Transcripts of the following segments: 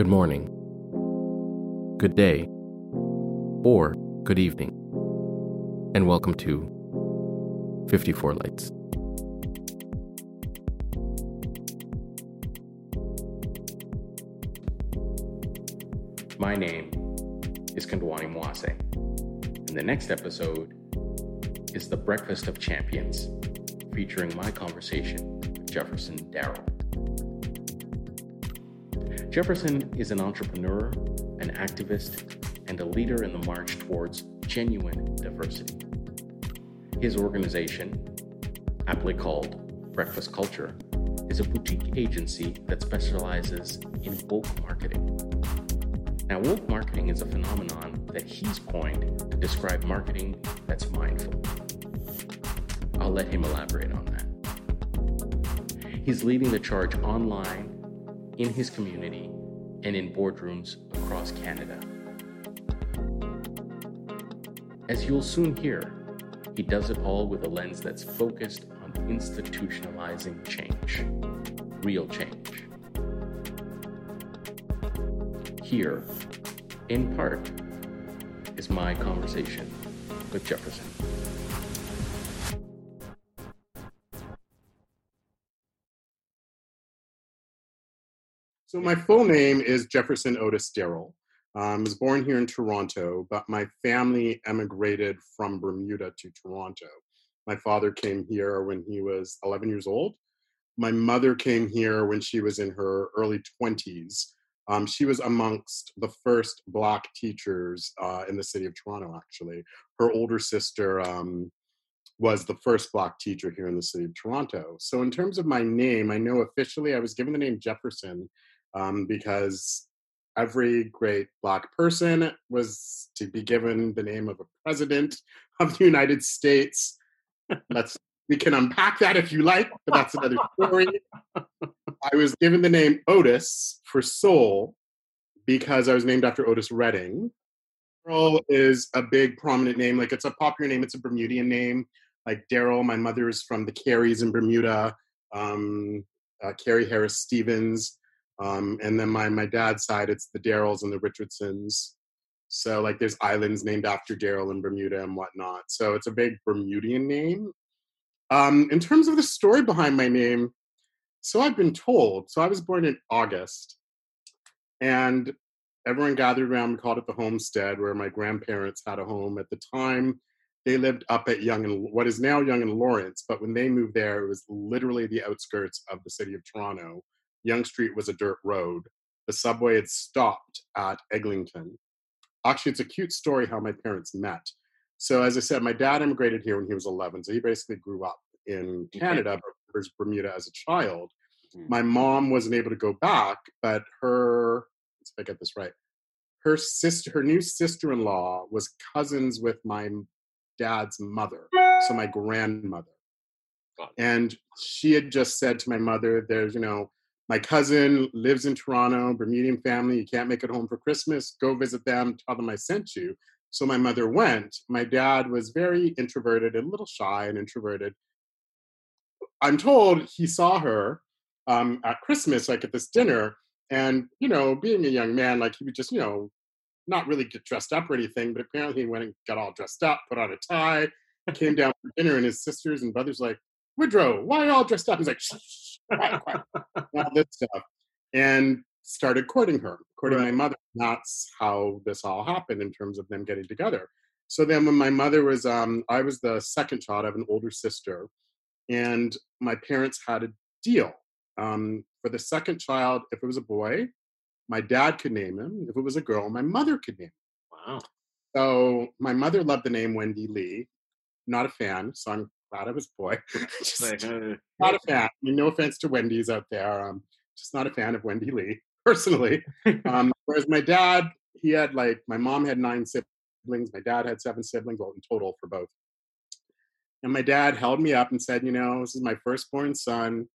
good morning, good day, or good evening, and welcome to 54 Lights. My name is Kandwani Mwase, and the next episode is The Breakfast of Champions, featuring my conversation with Jefferson Darrell. Jefferson is an entrepreneur, an activist, and a leader in the march towards genuine diversity. His organization, aptly called Breakfast Culture, is a boutique agency that specializes in woke marketing. Now, woke marketing is a phenomenon that he's coined to describe marketing that's mindful. I'll let him elaborate on that. He's leading the charge online in his community and in boardrooms across Canada. As you'll soon hear, he does it all with a lens that's focused on institutionalizing change, real change. Here, in part, is my conversation with Jefferson. So my full name is Jefferson Otis Darrell. Um, I was born here in Toronto, but my family emigrated from Bermuda to Toronto. My father came here when he was 11 years old. My mother came here when she was in her early 20s. Um, she was amongst the first Black teachers uh, in the city of Toronto, actually. Her older sister um, was the first Black teacher here in the city of Toronto. So, in terms of my name, I know officially I was given the name Jefferson um, because every great black person was to be given the name of a president of the United States. Let's we can unpack that if you like, but that's another story. I was given the name Otis for soul because I was named after Otis Redding. Darrell is a big prominent name, like it's a popular name. It's a Bermudian name, like Daryl. My mother is from the Careys in Bermuda. Um, uh, Carrie Harris Stevens um, and then my my dad's side, it's the Darrells and the Richardsons. So like there's islands named after Darrell in Bermuda and whatnot. So it's a big Bermudian name. Um, in terms of the story behind my name, so I've been told. So I was born in August, and everyone gathered around. We called it the homestead, where my grandparents had a home at the time. They lived up at Yonge and what is now Yonge and Lawrence, but when they moved there, it was literally the outskirts of the city of Toronto. Yonge Street was a dirt road. The subway had stopped at Eglinton. Actually, it's a cute story how my parents met. So, as I said, my dad immigrated here when he was 11. So he basically grew up in Canada, okay. but Bermuda as a child. Mm-hmm. My mom wasn't able to go back, but her, let's if I get this right, her sister, her new sister-in-law was cousins with my dad's mother, so my grandmother. And she had just said to my mother, "There's, you know, my cousin lives in Toronto, Bermudian family. You can't make it home for Christmas. Go visit them. Tell them I sent you. So my mother went. My dad was very introverted, and a little shy and introverted. I'm told he saw her um, at Christmas, like at this dinner, and you know, being a young man, like he would just, you know, not really get dressed up or anything, but apparently he went and got all dressed up, put on a tie, came down for dinner, and his sisters and brothers like, Woodrow, why are you all dressed up? He's like, shh, shh, all this stuff. And started courting her, courting right. my mother. That's how this all happened in terms of them getting together. So then when my mother was, um, I was the second child, I have an older sister, and my parents had a deal. Um, for the second child, if it was a boy, my dad could name him. If it was a girl, my mother could name him. Wow. So my mother loved the name Wendy Lee. Not a fan, so I'm glad I was boy. just like, uh, not a fan. I mean, no offense to Wendy's out there. Um, just not a fan of Wendy Lee personally. Um, whereas my dad, he had like my mom had nine siblings. My dad had seven siblings, well in total for both. And my dad held me up and said, you know, this is my firstborn son.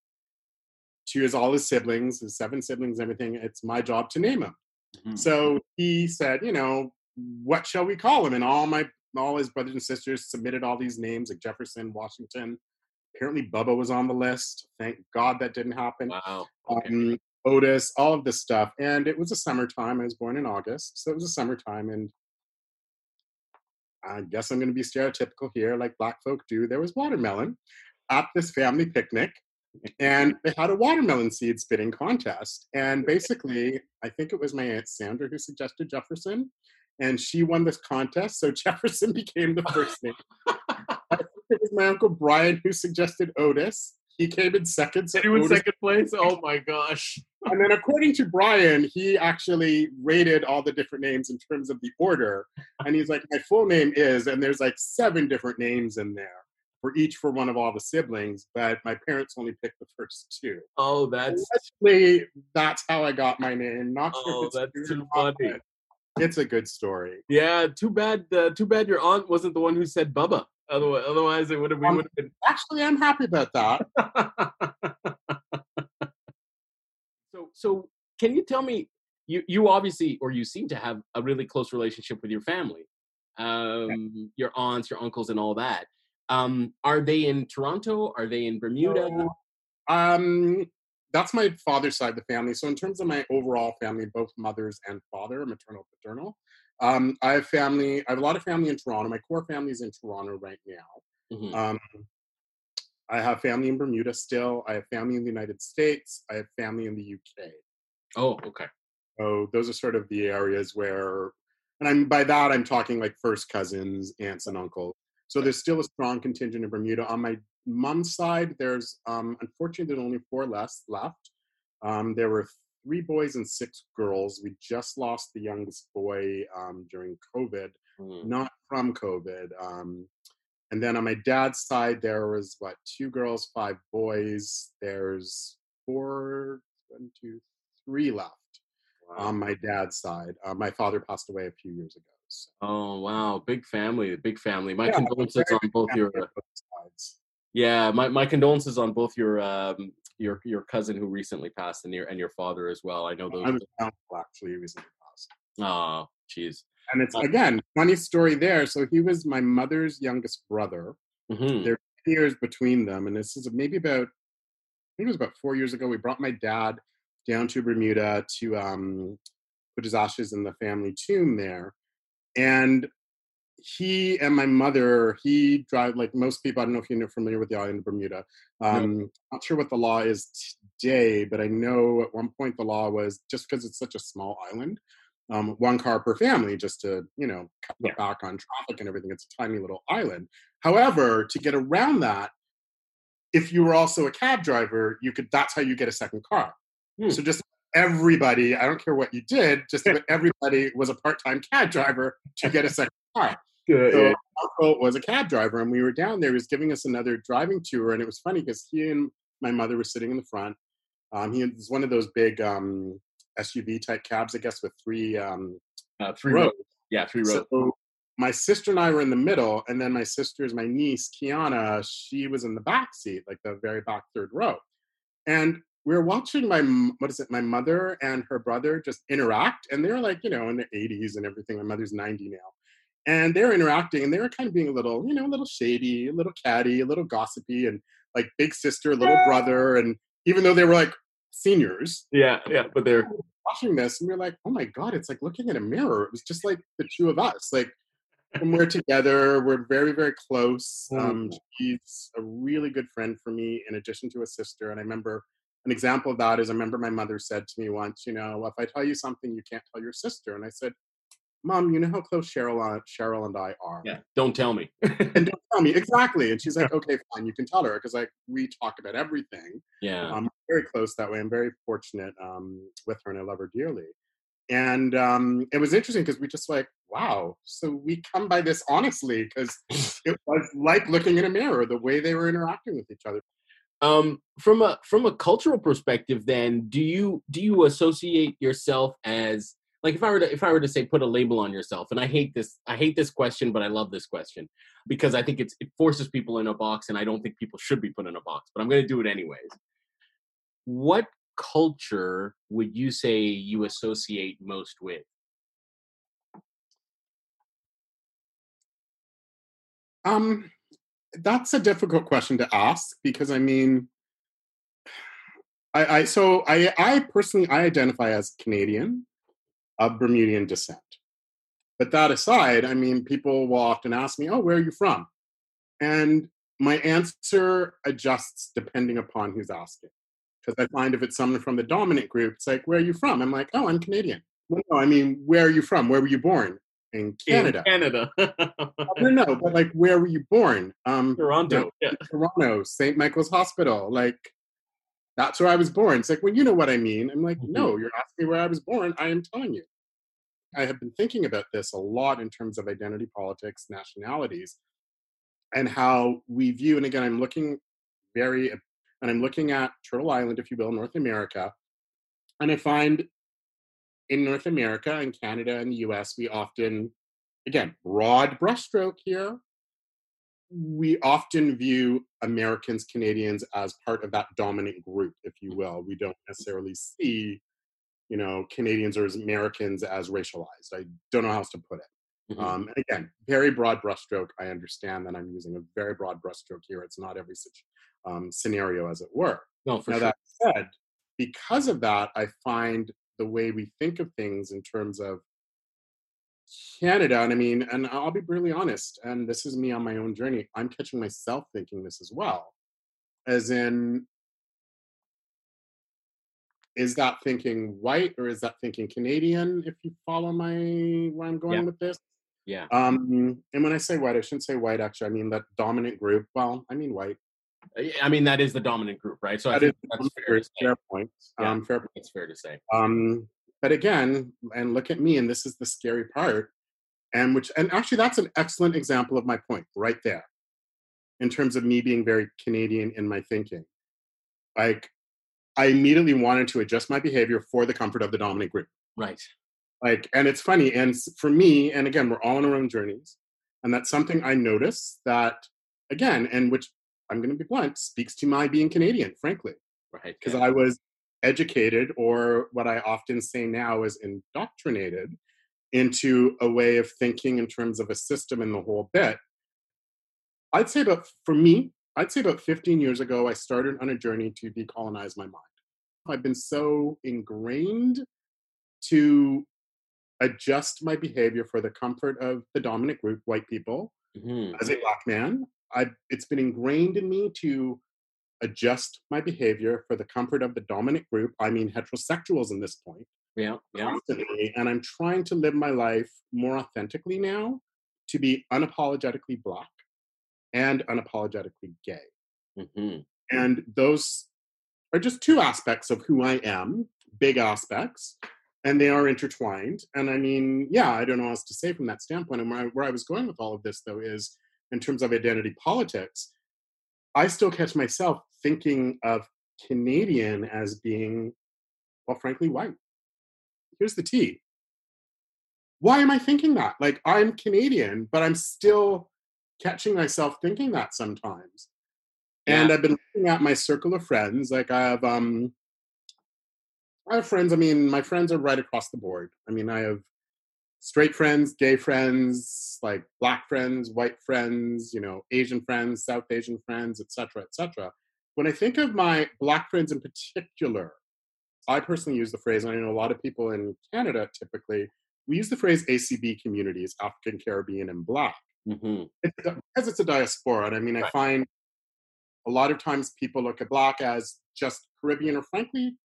She has all his siblings, his seven siblings, everything. It's my job to name him. Mm-hmm. So he said, you know, what shall we call him? And all my all his brothers and sisters submitted all these names like Jefferson, Washington. Apparently, Bubba was on the list. Thank God that didn't happen. Wow. Okay. Um, Otis, all of this stuff. And it was a summertime. I was born in August, so it was a summertime. And I guess I'm going to be stereotypical here, like black folk do. There was watermelon at this family picnic, and they had a watermelon seed spitting contest. And basically, I think it was my aunt Sandra who suggested Jefferson, and she won this contest. So Jefferson became the first name. it was my uncle Brian who suggested Otis. He came in second. So he was second place. Oh my gosh! and then, according to Brian, he actually rated all the different names in terms of the order. And he's like, "My full name is," and there's like seven different names in there for each for one of all the siblings. But my parents only picked the first two. Oh, that's actually that's how I got my name. Not oh, that's too funny. It's a good story. Yeah, too bad. Uh, too bad your aunt wasn't the one who said Bubba. Otherwise, otherwise it would have. We would have been. Actually, I'm happy about that. so, so can you tell me? You you obviously, or you seem to have a really close relationship with your family, um, your aunts, your uncles, and all that. Um, are they in Toronto? Are they in Bermuda? um, that's my father's side of the family. So in terms of my overall family, both mothers and father, maternal, paternal, um, I have family. I have a lot of family in Toronto. My core family is in Toronto right now. Mm-hmm. Um, I have family in Bermuda still. I have family in the United States. I have family in the UK. Oh, okay. So those are sort of the areas where, and I'm by that I'm talking like first cousins, aunts, and uncles. So there's still a strong contingent in Bermuda. On my mom's side, there's um, unfortunately there's only four less left. Um, there were three boys and six girls. We just lost the youngest boy um, during COVID, mm. not from COVID. Um, and then on my dad's side, there was what two girls, five boys. There's four, one, two, three left wow. on my dad's side. Uh, my father passed away a few years ago. So. Oh wow, big family, big family. My yeah, condolences on both your. Both yeah, my, my condolences on both your um, your your cousin who recently passed and your and your father as well. I know those. I was uncle actually recently passed. Oh, jeez. And it's uh, again funny story there. So he was my mother's youngest brother. Mm-hmm. There are years between them, and this is maybe about I think it was about four years ago. We brought my dad down to Bermuda to um, put his ashes in the family tomb there, and he and my mother, he drive like most people. I don't know if you're familiar with the island of Bermuda. Um, no. Not sure what the law is today, but I know at one point the law was just because it's such a small island, um, one car per family, just to you know cut yeah. back on traffic and everything. It's a tiny little island. However, to get around that, if you were also a cab driver, you could. That's how you get a second car. Hmm. So just everybody, I don't care what you did, just everybody was a part-time cab driver to get a second car. So uncle was a cab driver, and we were down there. He was giving us another driving tour, and it was funny because he and my mother were sitting in the front. Um, he was one of those big um, SUV type cabs, I guess, with three um, uh, three rows. rows. Yeah, three rows. So my sister and I were in the middle, and then my sister's my niece Kiana. She was in the back seat, like the very back third row, and we were watching my what is it my mother and her brother just interact and they're like you know in their 80s and everything my mother's 90 now and they're interacting and they were kind of being a little you know a little shady a little catty a little gossipy and like big sister little brother and even though they were like seniors yeah yeah but they're watching this and we are like oh my god it's like looking at a mirror it was just like the two of us like when we're together we're very very close um, mm. she's a really good friend for me in addition to a sister and i remember an example of that is I remember my mother said to me once, you know, if I tell you something, you can't tell your sister. And I said, Mom, you know how close Cheryl, Cheryl and I are. Yeah, don't tell me. and don't tell me exactly. And she's like, okay, fine, you can tell her because like we talk about everything. Yeah, I'm very close that way. I'm very fortunate um, with her, and I love her dearly. And um, it was interesting because we just like, wow. So we come by this honestly because it was like looking in a mirror the way they were interacting with each other. Um, from a from a cultural perspective, then do you do you associate yourself as like if i were to if i were to say put a label on yourself and i hate this i hate this question but i love this question because i think it's it forces people in a box and i don't think people should be put in a box but i'm going to do it anyways. What culture would you say you associate most with? Um that's a difficult question to ask because i mean I, I so I I personally I identify as Canadian of Bermudian descent. But that aside, I mean, people will often ask me, "Oh, where are you from?" And my answer adjusts depending upon who's asking. Because I find if it's someone from the dominant group, it's like, "Where are you from?" I'm like, "Oh, I'm Canadian." Well, no, I mean, where are you from? Where were you born? In Canada. In Canada. no, no, but like, where were you born? Um, Toronto. you know, yeah. Toronto, St. Michael's Hospital. Like, that's where I was born. It's like, well, you know what I mean. I'm like, Mhm. no, you're asking me where I was born. I am telling you. I have been thinking about this a lot in terms of identity politics, nationalities, and how we view. And again, I'm looking very, and I'm looking at Turtle Island, if you will, North America, and I find in North America and Canada and the US, we often, again, broad brushstroke here, we often view Americans, Canadians as part of that dominant group, if you will. We don't necessarily see, you know, Canadians or Americans as racialized. I don't know how else to put it. Mhm. Um, and again, very broad brushstroke. I understand that I'm using a very broad brushstroke here. It's not every situ- um, scenario, as it were. no, for Now, sure. that said, because of that, I find the way we think of things in terms of Canada, and I mean, and I'll be brutally honest, and this is me on my own journey, I'm catching myself thinking this as well. As in, is that thinking white or is that thinking Canadian, if you follow my where I'm going Yeah. with this? Yeah. Um, and when I say white, I shouldn't say white actually. I mean that dominant group. Well, I mean white. I mean, that is the dominant group, right? So I think that's fair to Fair point. Yeah. Um, fair That's fair to say. Um, but again, and look at me, and this is the scary part, and which, and actually, that's an excellent example of my point right there, in terms of me being very Canadian in my thinking. Like, I immediately wanted to adjust my behavior for the comfort of the dominant group. Right. Like, and it's funny, and for me, and again, we're all on our own journeys, and that's something I notice that, again, and which I'm going to be blunt, speaks to my being Canadian, frankly Right. because yeah. I was educated, or what I often say now is indoctrinated into a way of thinking in terms of a system and the whole bit. I'd say about, for me, I'd say about 15 years ago, I started on a journey to decolonize my mind. I've been so ingrained to adjust my behavior for the comfort of the dominant group, white people, Mhm. as a black man. I've, it's been ingrained in me to adjust my behavior for the comfort of the dominant group. I mean, heterosexuals in this point, Yeah. Yeah. constantly. And I'm trying to live my life more authentically now to be unapologetically black and unapologetically gay. hmm And those are just two aspects of who I am, big aspects, and they are intertwined. And I mean, yeah, I don't know what else to say from that standpoint. And where I, where I was going with all of this, though, is in terms of identity politics, I still catch myself thinking of Canadian as being, well, frankly, white. Here's the T. Why am I thinking that? Like, I'm Canadian, but I'm still catching myself thinking that sometimes. And I've been looking at my circle of friends. Like I have um I have friends, I mean, my friends are right across the board. I mean, I have straight friends, gay friends, like black friends, white friends, you know, Asian friends, South Asian friends, etc., etc. When I think of my black friends in particular, I personally use the phrase, and I know a lot of people in Canada typically, we use the phrase ACB communities, African, Caribbean, and Black hmm it's because it's a diaspora. And I mean, I find a lot of times people look at black as just Caribbean or frankly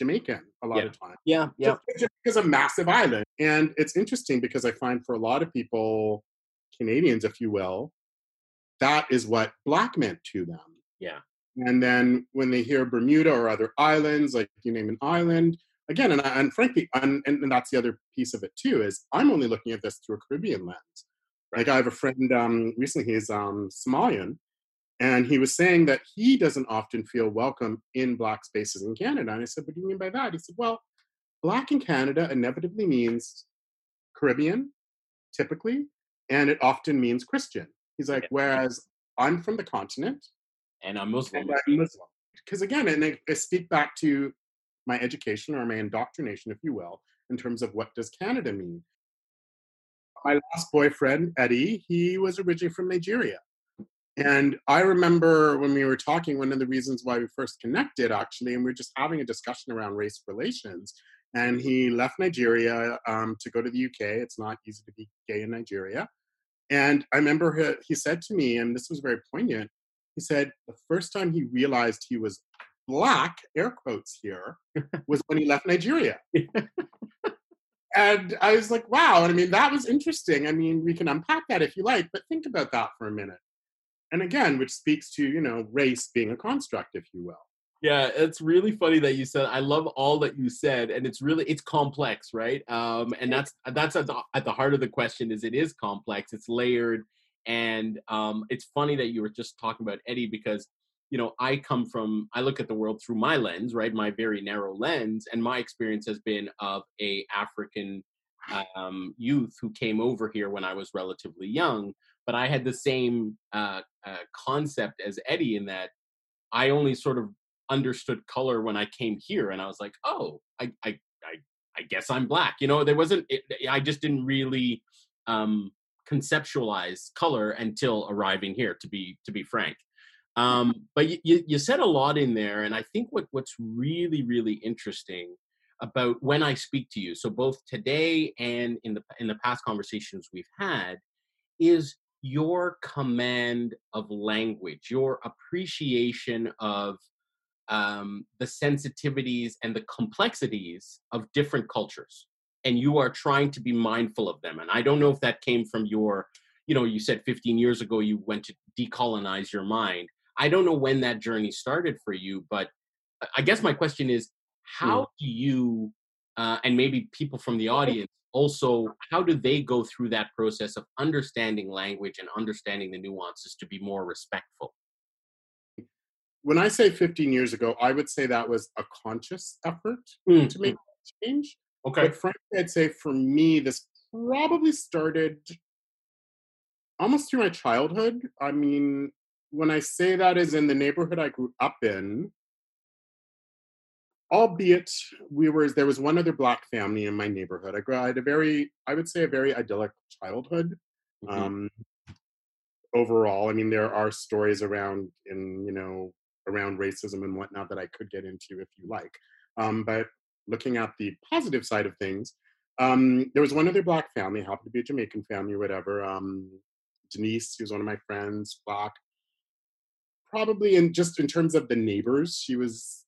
Jamaican a lot Yeah. of times. Yeah. Yeah. Just because a massive island. And it's interesting because I find for a lot of people, Canadians, if you will, that is what black meant to them. Yeah. And then when they hear Bermuda or other islands, like you name an island, again, and, and frankly, and, and, and that's the other piece of it too, is I'm only looking at this through a Caribbean lens. Like I have a friend um, recently, he's um, Somalian, and he was saying that he doesn't often feel welcome in black spaces in Canada. And I said, what do you mean by that? He said, well, black in Canada inevitably means Caribbean, typically, and it often means Christian. He's like, Yeah. whereas I'm from the continent, And I'm Muslim. and I'm Muslim. Because again, and I, I speak back to my education or my indoctrination, if you will, in terms of what does Canada mean. My last boyfriend, Eddie, he was originally from Nigeria. And I remember when we were talking, one of the reasons why we first connected, actually, and we were just having a discussion around race relations. And he left Nigeria um, to go to the UK. It's not easy to be gay in Nigeria. And I remember he, he said to me, and this was very poignant, he said the first time he realized he was black, air quotes here, was when he left Nigeria. and I was like, wow. And I mean, that was interesting. I mean, we can unpack that if you like, but think about that for a minute. And again, which speaks to, you know, race being a construct, if you will. Yeah, it's really funny that you said. I love all that you said, and it's really it's complex, right? Um, and that's that's at the, at the heart of the question. Is it is complex? It's layered, and um, it's funny that you were just talking about Eddie because you know I come from I look at the world through my lens, right? My very narrow lens, and my experience has been of a African um, youth who came over here when I was relatively young. But I had the same uh, uh, concept as Eddie in that I only sort of understood color when I came here, and I was like, oh, I, I, I, I guess I'm black. You know, there wasn't. It, I just didn't really um, conceptualize color until arriving here. To be to be frank, um, but you, you said a lot in there, and I think what what's really really interesting about when I speak to you, so both today and in the in the past conversations we've had, is your command of language, your appreciation of um, the sensitivities and the complexities of different cultures and you are trying to be mindful of them and i don't know if that came from your you know you said 15 years ago you went to decolonize your mind. I don't know when that journey started for you but i guess my question is how do you uh, and maybe people from the audience also how do they go through that process of understanding language and understanding the nuances to be more respectful when I say 15 years ago, I would say that was a conscious effort mm. to make change. Okay. But frankly, I'd say for me, this probably started almost through my childhood. I mean, when I say that is in the neighborhood I grew up in, albeit we were there was one other black family in my neighborhood. I grew I had a very, I would say a very idyllic childhood. Mm-hmm. Um overall. I mean, there are stories around in, you know, around racism and whatnot that I could get into if you like. Um, but looking at the positive side of things, um, there was one other black family, happened to be a Jamaican family whatever. Um, Denise, she was one of my friends, black. Probably in just in terms of the neighbors, she was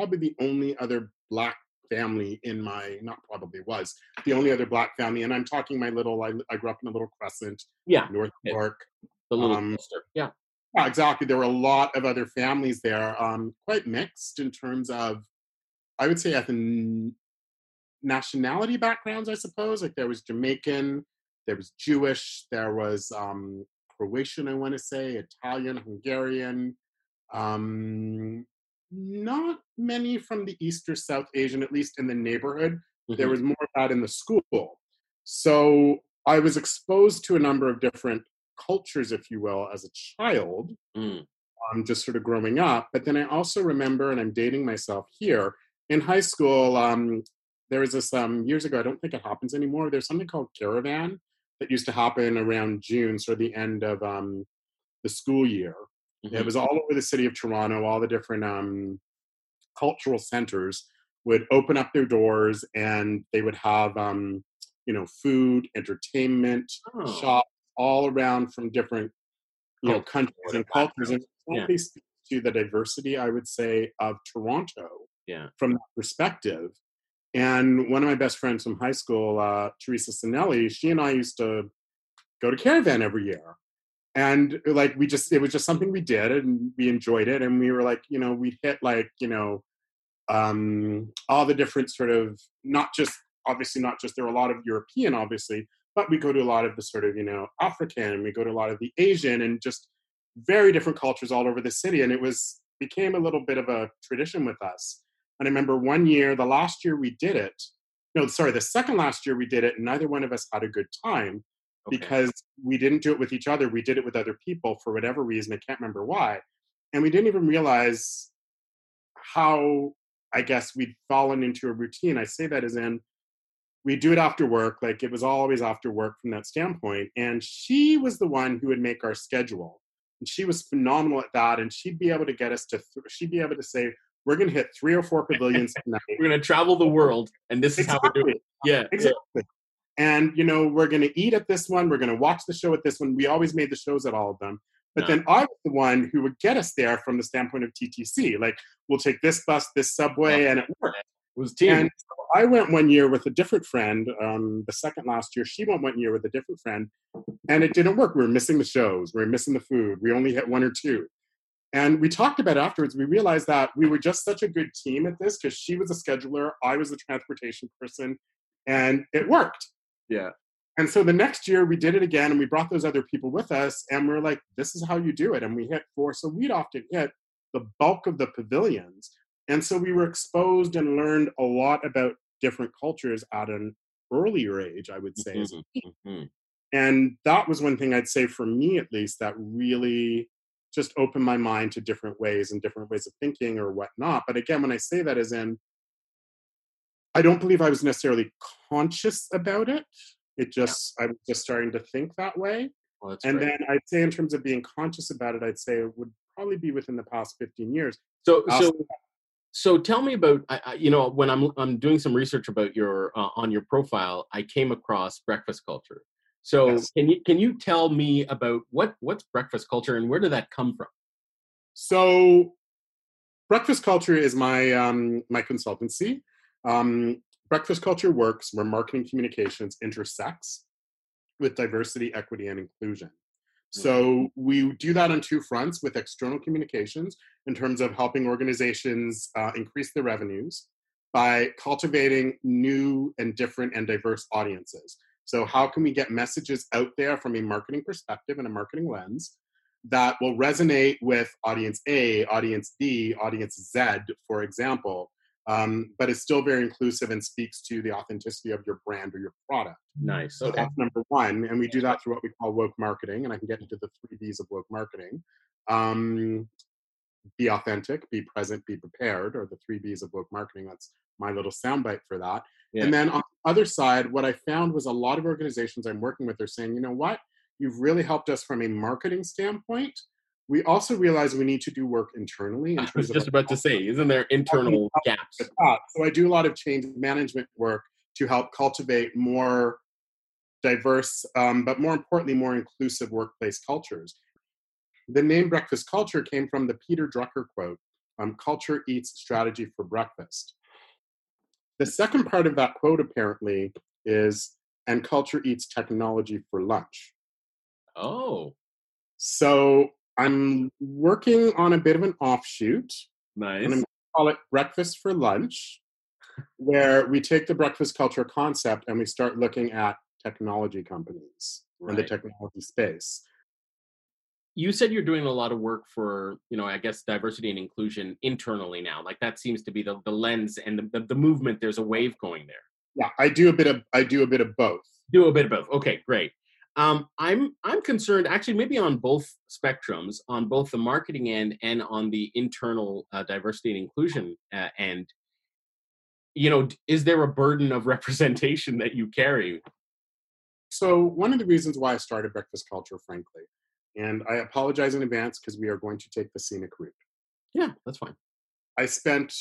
probably the only other black family in my not probably was the only other black family and i'm talking my little i, I grew up in a little crescent yeah north york the little um, yeah yeah, exactly. There were a lot of other families there, um, quite mixed in terms of, I would say, ethnic nationality backgrounds. I suppose like there was Jamaican, there was Jewish, there was um, Croatian. I want to say Italian, Hungarian. Not many from the East or South Asian, at least in the neighborhood. Mm-hmm. There was more of that in the school. So I was exposed to a number of different cultures, if you will, as a child, mm. um, just sort of growing up. But then I also remember, and I'm dating myself here, in high school, um, there was this um, years ago, I don't think it happens anymore. There's something called Caravan that used to happen around June, sort of the end of um, the school year. Mm-hmm. It was all over the city of Toronto, all the different um, cultural centers would open up their doors and they would have um, you know food entertainment oh. shops all around from different you know countries and cultures and yeah. speaks to the diversity i would say of toronto yeah from that perspective and one of my best friends from high school uh, teresa sinelli she and i used to go to caravan every year and like we just it was just something we did and we enjoyed it and we were like you know we'd hit like you know um all the different sort of not just obviously not just there were a lot of european obviously but we go to a lot of the sort of you know african and we go to a lot of the asian and just very different cultures all over the city and it was became a little bit of a tradition with us. And i remember one year the last year we did it no sorry the second last year we did it neither one of us had a good time okay. because we didn't do it with each other we did it with other people for whatever reason i can't remember why and we didn't even realize how i guess we'd fallen into a routine i say that as in we do it after work like it was always after work from that standpoint and she was the one who would make our schedule And she was phenomenal at that. And she'd be able to get us to, th- she'd be able to say, we're going to hit three or four pavilions tonight. We're going to travel the world, and this is how we're doing it. Yeah, exactly. And, you know, we're going to eat at this one. We're going to watch the show at this one. We always made the shows at all of them. But then I was the one who would get us there from the standpoint of TTC. Like, we'll take this bus, this subway, and it worked. It was team. And so I went one year with a different friend. Um, the second last year, she went one year with a different friend, and it didn't work. We were missing the shows. We were missing the food. We only hit one or two. And we talked about it afterwards. We realized that we were just such a good team at this because she was a scheduler, I was the transportation person, and it worked. Yeah. And so the next year we did it again and we brought those other people with us and we are like, this is how you do it. And we hit four. So we'd often hit the bulk of the pavilions. And so we were exposed and learned a lot about different cultures at an earlier age, I would say. Mm-hmm. Mm-hmm. And that was one thing I'd say for me, at least, that really just opened my mind to different ways and different ways of thinking or whatnot. But again, when I say that, as in, I don't believe I was necessarily conscious about it. It just, yeah. I was just starting to think that way. Well, and great. then I'd say, in terms of being conscious about it, I'd say it would probably be within the past 15 years. So, so, so tell me about, I, you know, when I'm, I'm doing some research about your, uh, on your profile, I came across breakfast culture. So yes. can you can you tell me about what what's breakfast culture and where did that come from? So breakfast culture is my um, my consultancy. Um, breakfast culture works where marketing communications intersects with diversity, equity, and inclusion. So mm-hmm. we do that on two fronts with external communications in terms of helping organizations uh, increase their revenues by cultivating new and different and diverse audiences. So, how can we get messages out there from a marketing perspective and a marketing lens that will resonate with audience A, audience B, audience Z, for example, um, but it's still very inclusive and speaks to the authenticity of your brand or your product? Nice. So, okay. that's number one. And we do that through what we call woke marketing. And I can get into the three B's of woke marketing. Um, be authentic, be present, be prepared, or the three B's of woke marketing. That's my little soundbite for that. Yeah. And then on the other side, what I found was a lot of organizations I'm working with are saying, you know what, you've really helped us from a marketing standpoint. We also realize we need to do work internally. I was just about to say, isn't there internal gaps? So I do a lot of change management work to help cultivate more diverse, um, but more importantly, more inclusive workplace cultures. The name breakfast culture came from the Peter Drucker quote um, Culture eats strategy for breakfast. The second part of that quote apparently is, and culture eats technology for lunch. Oh. So I'm working on a bit of an offshoot. Nice. And I'm call it breakfast for lunch, where we take the breakfast culture concept and we start looking at technology companies right. and the technology space you said you're doing a lot of work for you know i guess diversity and inclusion internally now like that seems to be the, the lens and the, the, the movement there's a wave going there yeah i do a bit of i do a bit of both do a bit of both okay great um, i'm i'm concerned actually maybe on both spectrums on both the marketing end and on the internal uh, diversity and inclusion uh, end you know is there a burden of representation that you carry so one of the reasons why i started breakfast culture frankly and I apologize in advance because we are going to take the scenic route. Yeah, that's fine. I spent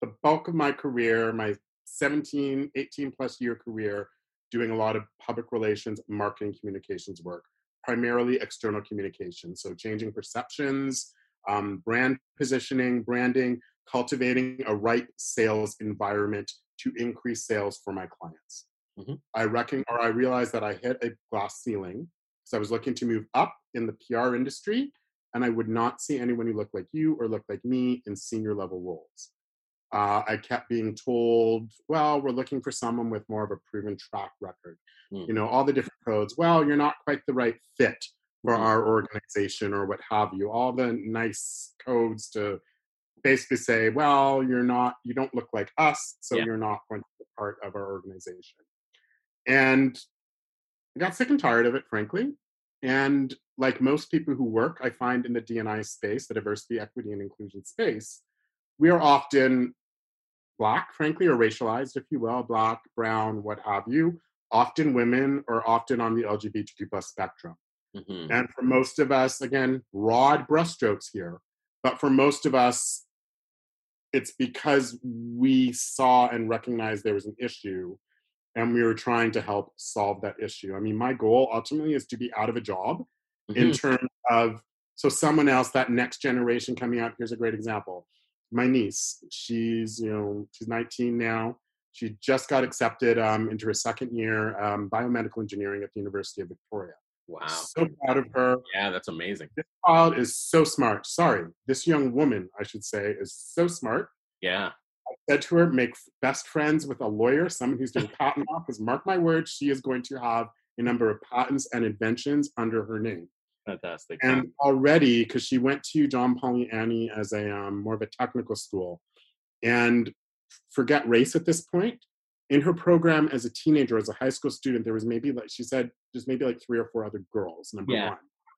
the bulk of my career, my 17, 18 plus year career, doing a lot of public relations, marketing communications work, primarily external communications. So changing perceptions, um, brand positioning, branding, cultivating a right sales environment to increase sales for my clients. Mm-hmm. I reckon, or I realized that I hit a glass ceiling because I was looking to move up in the PR industry, and I would not see anyone who looked like you or looked like me in senior level roles. Uh, I kept being told, well, we're looking for someone with more of a proven track record. Mm. You know, all the different codes. Well, you're not quite the right fit for mm. our organization or what have you. All the nice codes to basically say, well, you're not, you don't look like us, so yeah. you're not going to be part of our organization. And I got sick and tired of it, frankly. And like most people who work, I find in the DNI space, the diversity, equity, and inclusion space, we are often black, frankly, or racialized, if you will, black, brown, what have you, often women, or often on the LGBTQ plus spectrum. Mhm. And for most of us, again, broad brushstrokes here, but for most of us, it's because we saw and recognized there was an issue and we were trying to help solve that issue. I mean, my goal ultimately is to be out of a job in Mhm. terms of so someone else, that next generation coming up. Here's a great example. My niece, she's you know she's 19 now. She just got accepted um, into her second year um, biomedical engineering at the University of Victoria. Wow. So proud of her. Yeah, that's amazing. This child is so smart. Sorry, this young woman, I should say, is so smart. Yeah. I said to her, make best friends with a lawyer, someone who's doing patent law, because mark my words, she is going to have a number of patents and inventions under her name. Fantastic. And already, because she went to John Paul Annie as a um, more of a technical school, and forget race at this point. In her program as a teenager, as a high school student, there was maybe like she said, there's maybe like three or four other girls. Number Yeah.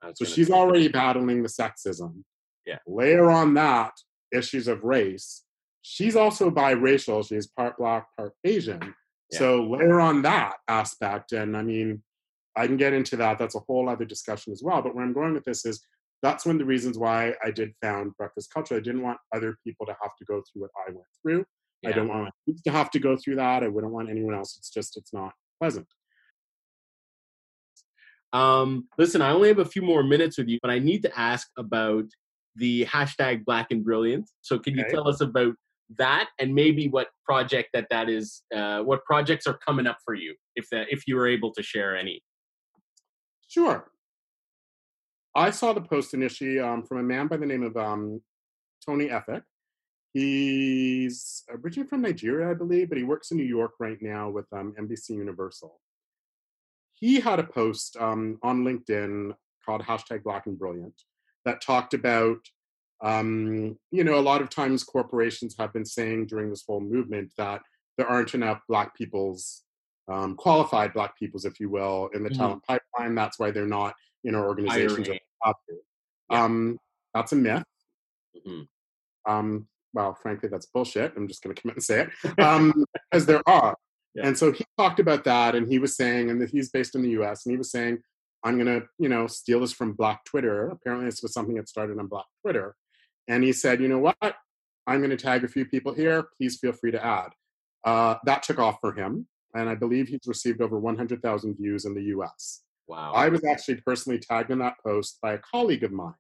one, so she's already battling the sexism. Yeah. Layer on that issues of race. She's also biracial. She's part black, part Asian. Yeah. So layer on that aspect, and I mean, I can get into that. That's a whole other discussion as well. But where I'm going with this is that's one of the reasons why I did found breakfast culture. I didn't want other people to have to go through what I went through. I don't want my kids to have to go through that. I wouldn't want anyone else. It's just it's not pleasant. Um, listen, I only have a few more minutes with you, but I need to ask about the hashtag Black and Brilliant. So, can you tell us about that and maybe what project that that is? Uh, what projects are coming up for you, if that if you were able to share any? Sure. I saw the post initially um, from a man by the name of um, Tony Effect. He's originally from Nigeria, I believe, but he works in New York right now with um, NBC Universal. He had a post um, on LinkedIn called hashtag Black and Brilliant that talked about, um, you know, a lot of times corporations have been saying during this whole movement that there aren't enough Black people's um, qualified Black peoples, if you will, in the Mhm. talent pipeline. That's why they're not in our organizations. Yeah. Um, that's a myth. Mhm. Um, well, frankly, that's bullshit. I'm just going to come out and say it um, because there are. Yeah. And so he talked about that, and he was saying, and he's based in the U.S., and he was saying, "I'm going to, you know, steal this from Black Twitter." Apparently, this was something that started on Black Twitter, and he said, "You know what? I'm going to tag a few people here. Please feel free to add." Uh, that took off for him, and I believe he's received over 100,000 views in the U.S. Wow. I was actually personally tagged in that post by a colleague of mine.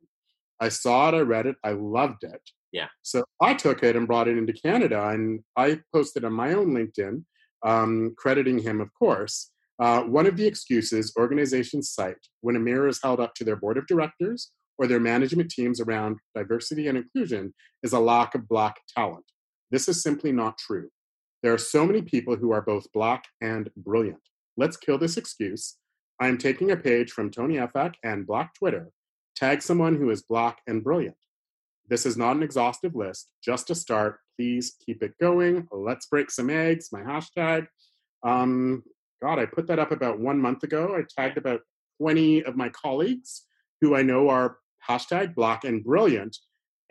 I saw it, I read it, I loved it. Yeah. So I took it and brought it into Canada, and I posted on my own LinkedIn, um, crediting him, of course. Uh, one of the excuses organizations cite when a mirror is held up to their board of directors or their management teams around diversity and inclusion is a lack of Black talent. This is simply not true. There are so many people who are both Black and brilliant. Let's kill this excuse. I am taking a page from Tony Effect and Black Twitter. Tag someone who is Black and brilliant. This is not an exhaustive list, just a start. Please keep it going. Let's break some eggs, my hashtag. Um, God, I put that up about one month ago. I tagged about 20 of my colleagues who I know are hashtag Black and brilliant,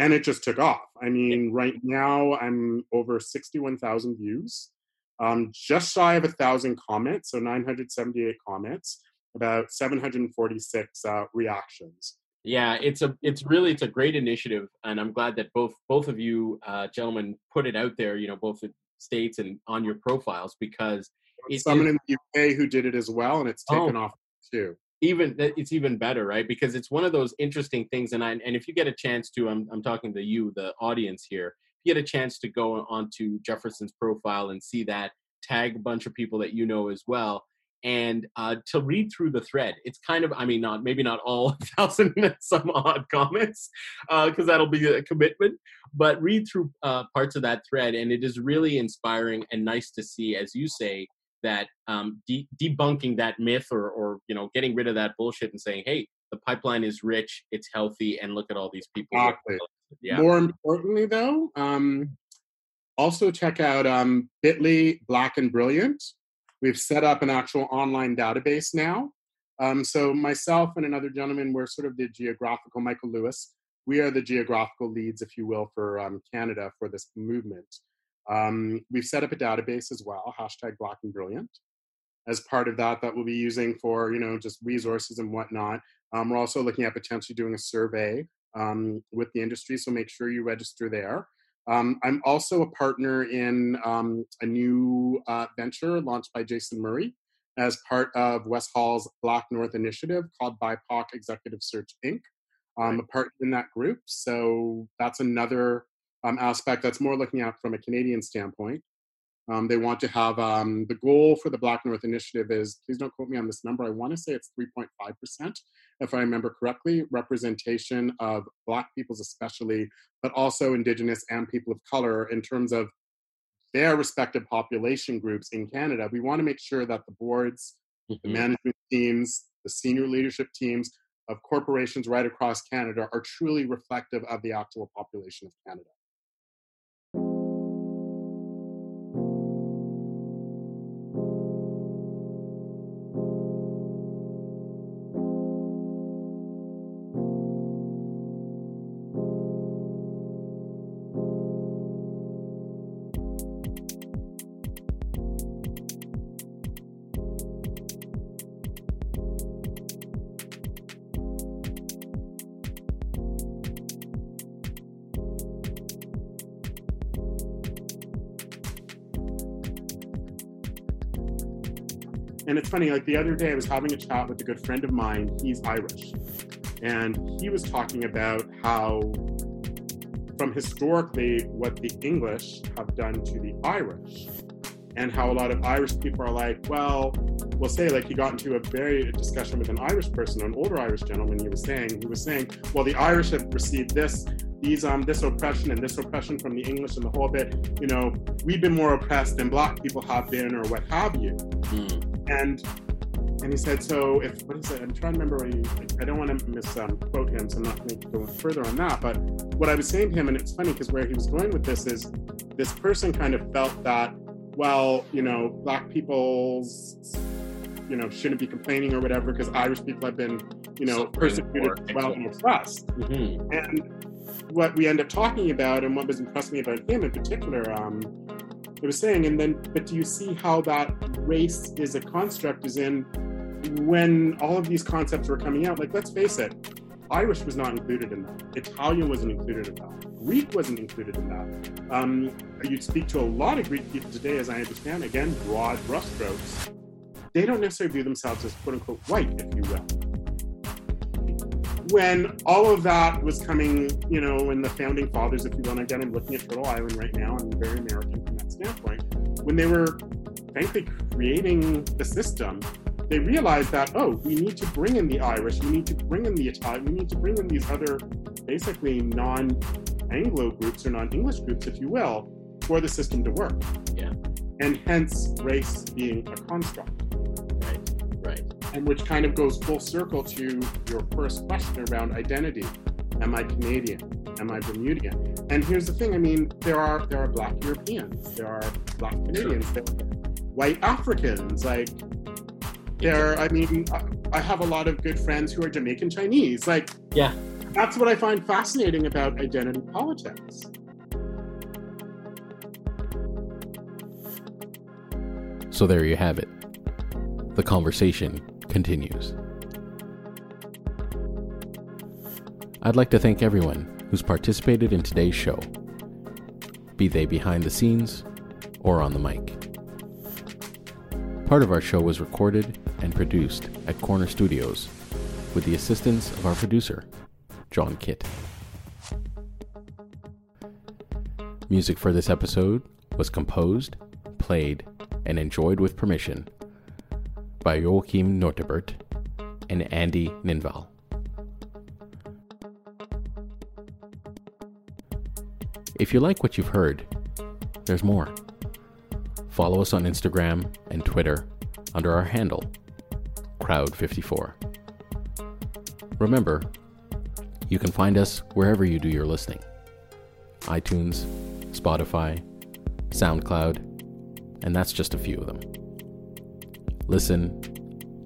and it just took off. I mean, right now I'm over 61,000 views, um, just shy of a thousand comments, so 978 comments, about 746 uh, reactions. Yeah, it's a it's really it's a great initiative, and I'm glad that both both of you uh, gentlemen put it out there. You know, both the states and on your profiles because Someone is- in the UK who did it as well, and it's taken off too. Even it's even better, right? Because it's one of those interesting things, and I and if you get a chance to, I'm I'm talking to you, the audience here. If you get a chance to go onto Jefferson's profile and see that, tag a bunch of people that you know as well, and uh, to read through the thread. It's kind of, I mean, not maybe not all thousand and some odd comments, because that'll be a commitment. But read through uh, parts of that thread, and it is really inspiring and nice to see, as you say, that um, de- debunking that myth or, or you know getting rid of that bullshit and saying, hey, the pipeline is rich, it's healthy, and look at all these people. Exactly. Yeah. More importantly, though, um, also check out um, Bitly Black and Brilliant. We've set up an actual online database now. Um, so myself and another gentleman, we're sort of the geographical, Michael Lewis. We are the geographical leads, if you will, for um, Canada for this movement. Um, we've set up a database as well, hashtag Black and Brilliant. As part of that, that we'll be using for you know just resources and whatnot. Um, we're also looking at potentially doing a survey um, with the industry, so make sure you register there. Um, I'm also a partner in um, a new uh, venture launched by Jason Murray as part of Wes Hall's Black North initiative called BIPOC Executive Search Inc. I'm a partner in that group, so that's another um, aspect that's more looking at from a Canadian standpoint. Um, they want to have um, the goal for the Black North Initiative is please don't quote me on this number. I want to say it's 3.5%, if I remember correctly, representation of Black peoples, especially, but also Indigenous and people of color in terms of their respective population groups in Canada. We want to make sure that the boards, mm-hmm. the management teams, the senior leadership teams of corporations right across Canada are truly reflective of the actual population of Canada. Funny, like the other day, I was having a chat with a good friend of mine. He's Irish. And he was talking about how, from historically, what the English have done to the Irish, and how a lot of Irish people are like, well, we'll say, like, he got into a very discussion with an Irish person, an older Irish gentleman. He was saying, he was saying, well, the Irish have received this these um this oppression and this oppression from the English and the whole bit, you know, we've been more oppressed than black people have been or what have you. Mm and and he said, so if what he said, I'm trying to remember what he. I don't want to misquote um, him, so I'm not going to go further on that. But what I was saying to him, and it's funny because where he was going with this is, this person kind of felt that, well, you know, black people's, you know, shouldn't be complaining or whatever because Irish people have been, you know, persecuted, well, and oppressed. Mm-hmm. And what we end up talking about, and what was impressed me about him in particular, um, I was saying, and then, but do you see how that race is a construct? Is in when all of these concepts were coming out, like let's face it, Irish was not included in that. Italian wasn't included in that. Greek wasn't included in that. Um, you speak to a lot of Greek people today, as I understand, again, broad brushstrokes. They don't necessarily view themselves as quote unquote white, if you will. When all of that was coming, you know, in the founding fathers, if you and again, I'm looking at Turtle Island right now, and I'm very American standpoint, when they were frankly creating the system, they realized that, oh, we need to bring in the Irish, we need to bring in the Italian, we need to bring in these other basically non Anglo groups or non English groups, if you will, for the system to work. Yeah. And hence race being a construct. Right, right. And which kind of goes full circle to your first question around identity. Am I Canadian? Am I Bermudian? And here's the thing: I mean, there are there are Black Europeans, there are Black Canadians, there are white Africans. Like, there. Are, I mean, I have a lot of good friends who are Jamaican Chinese. Like, yeah, that's what I find fascinating about identity politics. So there you have it. The conversation continues. I'd like to thank everyone who's participated in today's show, be they behind the scenes or on the mic. Part of our show was recorded and produced at Corner Studios with the assistance of our producer, John Kitt. Music for this episode was composed, played, and enjoyed with permission by Joachim Nortebert and Andy Ninval. If you like what you've heard, there's more. Follow us on Instagram and Twitter under our handle, Crowd54. Remember, you can find us wherever you do your listening iTunes, Spotify, SoundCloud, and that's just a few of them. Listen,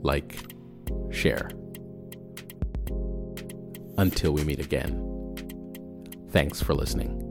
like, share. Until we meet again. Thanks for listening.